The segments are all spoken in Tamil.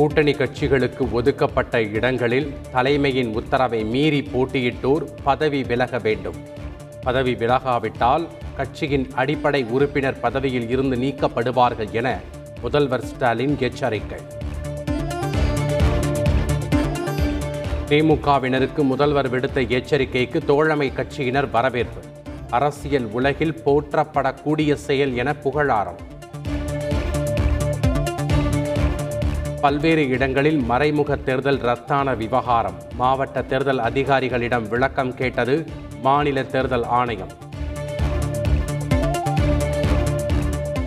கூட்டணி கட்சிகளுக்கு ஒதுக்கப்பட்ட இடங்களில் தலைமையின் உத்தரவை மீறி போட்டியிட்டோர் பதவி விலக வேண்டும். பதவி விலகாவிட்டால் கட்சியின் அடிப்படை உறுப்பினர் பதவியில் இருந்து நீக்கப்படுவார்கள் என முதல்வர் ஸ்டாலின் எச்சரிக்கை. திமுகவினருக்கு முதல்வர் விடுத்த எச்சரிக்கைக்கு தோழமை கட்சியினர் வரவேற்பு. அரசியல் உலகில் போற்றப்படக்கூடிய செயல் என புகழாரம். பல்வேறு இடங்களில் மறைமுக தேர்தல் ரத்தான விவகாரம். மாவட்ட தேர்தல் அதிகாரிகளிடம் விளக்கம் கேட்டது மாநில தேர்தல் ஆணையம்.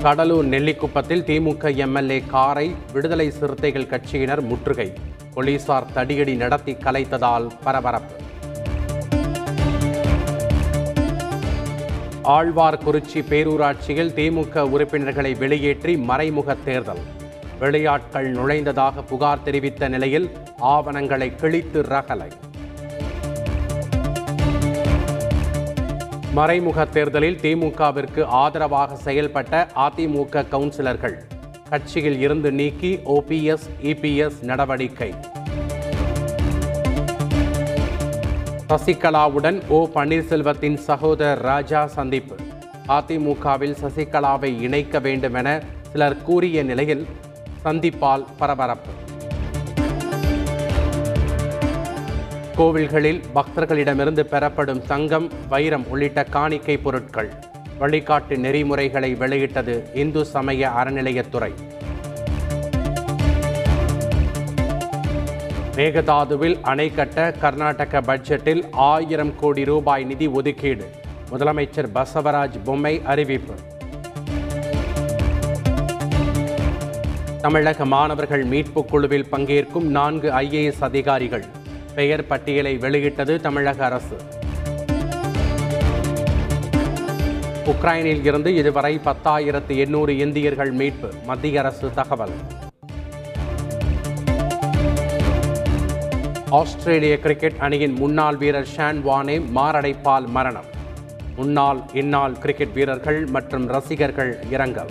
கடலூர் நெல்லிக்குப்பத்தில் திமுக எம்எல்ஏ காரை விடுதலை சிறுத்தைகள் கட்சியினர் முற்றுகை. போலீசார் தடியடி நடத்தி கலைத்ததால் பரபரப்பு. ஆழ்வார்குறிச்சி பேரூராட்சியில் திமுக உறுப்பினர்களை வெளியேற்றி மறைமுக தேர்தல். வெளியாட்கள் நுழைந்ததாக புகார் தெரிவித்த நிலையில் ஆவணங்களை கிழித்து ரகலை. மறைமுக தேர்தலில் திமுகவிற்கு ஆதரவாக செயல்பட்ட அதிமுக கவுன்சிலர்கள் கட்சியில் இருந்து நீக்கி ஓபிஎஸ் இபிஎஸ் நடவடிக்கை. சசிகலாவுடன் ஓ பன்னீர்செல்வத்தின் சகோதரர் ராஜா சந்திப்பு. அதிமுகவில் சசிகலாவை இணைக்க வேண்டும் என சிலர் கூறிய நிலையில் சந்திப்பால் பரபரப்பு. கோவில்களில் பக்தர்களிடமிருந்து பெறப்படும் தங்கம் வைரம் உள்ளிட்ட காணிக்கை பொருட்கள். வழிகாட்டு நெறிமுறைகளை வெளியிட்டது இந்து சமய அறநிலையத்துறை. மேகதாதுவில் அணை கட்ட கர்நாடக பட்ஜெட்டில் ஆயிரம் கோடி ரூபாய் நிதி ஒதுக்கீடு. முதலமைச்சர் பசவராஜ் பொம்மை அறிவிப்பு. தமிழக மாணவர்கள் மீட்புக் குழுவில் பங்கேற்கும் நான்கு ஐஏஎஸ் அதிகாரிகள். பெயர் பட்டியலை வெளியிட்டது தமிழக அரசு. உக்ரைனில் இருந்து இதுவரை பத்தாயிரத்து எண்ணூறு இந்தியர்கள் மீட்பு மத்திய அரசு தகவல். ஆஸ்திரேலிய கிரிக்கெட் அணியின் முன்னாள் வீரர் ஷான் வானே மாரடைப்பால் மரணம். முன்னாள் இந்நாள் கிரிக்கெட் வீரர்கள் மற்றும் ரசிகர்கள் இரங்கல்.